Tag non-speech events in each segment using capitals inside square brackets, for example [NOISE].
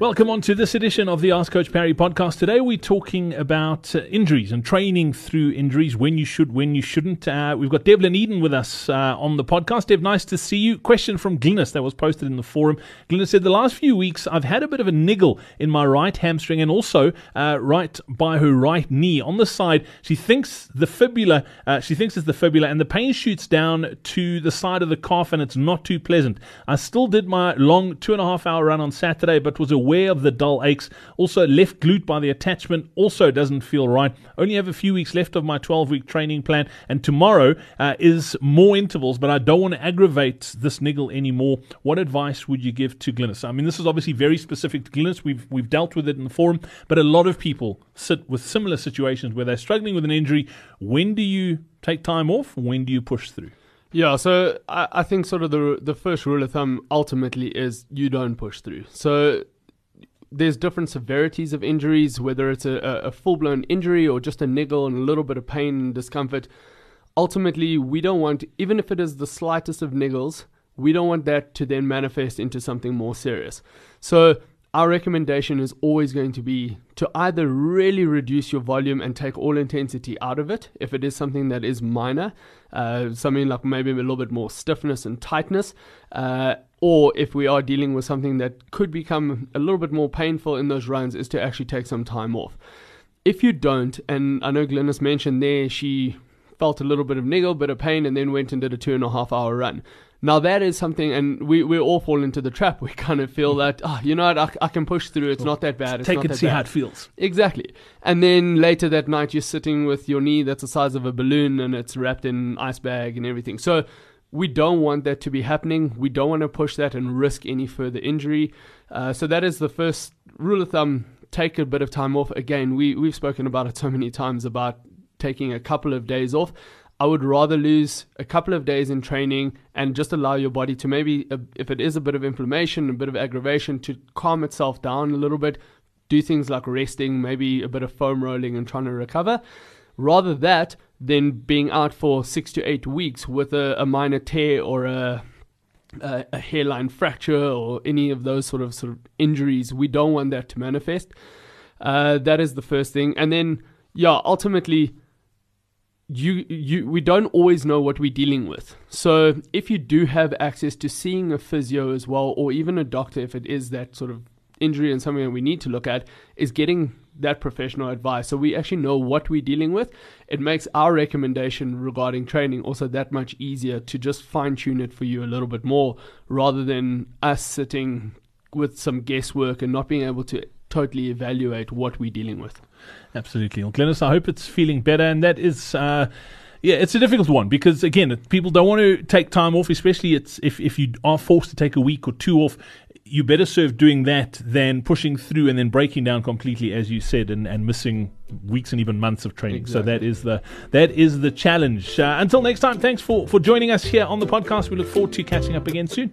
Welcome on to this edition of the Ask Coach Parry podcast. Today we're talking about uh, injuries and training through injuries, when you should, when you shouldn't. Uh, we've got Devlin Eyden with us uh, on the podcast. Dev, nice to see you. Question from Glynis that was posted in the forum. Glynis said, The last few weeks I've had a bit of a niggle in my right hamstring and also uh, right by her right knee. On the side, she thinks the fibula, uh, she thinks it's the fibula, and the pain shoots down to the side of the calf and it's not too pleasant. I still did my long two and a half hour run on Saturday, but was a aware of the dull aches. Also, left glute by the attachment also doesn't feel right. Only have a few weeks left of my 12 week training plan, and tomorrow uh, is more intervals, but I don't want to aggravate this niggle anymore. What advice would you give to Glynis? I mean, this is obviously very specific to Glynis. We've, we've dealt with it in the forum, but a lot of people sit with similar situations where they're struggling with an injury. When do you take time off? When do you push through? Yeah, so I, I think sort of the the first rule of thumb ultimately is you don't push through. So there's different severities of injuries, whether it's a, a full blown injury or just a niggle and a little bit of pain and discomfort. Ultimately, we don't want, even if it is the slightest of niggles, we don't want that to then manifest into something more serious. So, our recommendation is always going to be to either really reduce your volume and take all intensity out of it if it is something that is minor, uh, something like maybe a little bit more stiffness and tightness, uh, or if we are dealing with something that could become a little bit more painful in those runs, is to actually take some time off. If you don't, and I know Glynis mentioned there she felt a little bit of niggle, bit of pain, and then went and did a two and a half hour run. Now that is something, and we, we all fall into the trap. [LAUGHS] We kind of feel mm-hmm. that, oh, you know what, I, I can push through. It's not that bad. It's Take it, see bad. how it feels. Exactly. And then later that night, you're sitting with your knee that's the size of a balloon and it's wrapped in ice bag and everything. So we don't want that to be happening. We don't want to push that and risk any further injury. Uh, so that is the first rule of thumb. Take a bit of time off. Again, we we've spoken about it so many times about taking a couple of days off. I would rather lose a couple of days in training and just allow your body to maybe, uh, if it is a bit of inflammation, a bit of aggravation, to calm itself down a little bit. Do things like resting, maybe a bit of foam rolling and trying to recover. Rather that than being out for six to eight weeks with a, a minor tear or a, a, a hairline fracture or any of those sort of sort of injuries. We don't want that to manifest. Uh, that is the first thing, and then yeah, ultimately you you we don't always know what we're dealing with. So if you do have access to seeing a physio as well, or even a doctor, if it is that sort of injury and something that we need to look at, is getting that professional advice. So we actually know what we're dealing with. It makes our recommendation regarding training also that much easier to just fine tune it for you a little bit more rather than us sitting with some guesswork and not being able to totally evaluate what we're dealing with. Absolutely. Well, Glynis, I hope it's feeling better. And that is. Uh, yeah, it's a difficult one because again, people don't want to take time off, especially it's if, if you are forced to take a week or two off you better serve doing that than pushing through and then breaking down completely, as you said, and, and missing weeks and even months of training. Exactly. So that is the that is the challenge. Uh, until next time, thanks for for joining us here on the podcast. We look forward to catching up again soon.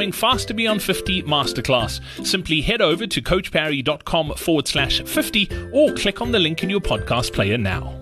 upcoming Faster Beyond 50 masterclass. Simply head over to coachparry.com forward slash 50 or click on the link in your podcast player now.